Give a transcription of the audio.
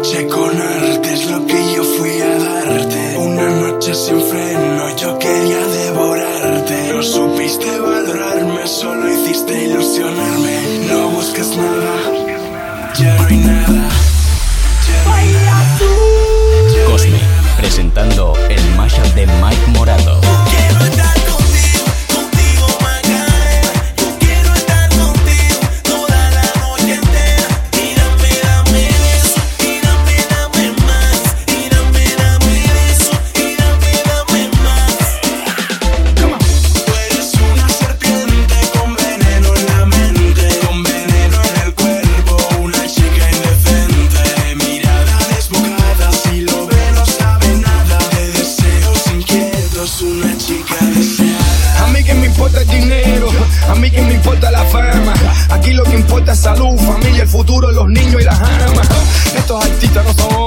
noche con arte es lo que yo fui a darte. Una noche sin freno, yo quería devorarte. No supiste valorarme, solo hiciste ilusionarme. No busques nada, ya no hay nada. A mí que me importa la fama. Aquí lo que importa es salud, familia, el futuro, los niños y las armas. Estos artistas no son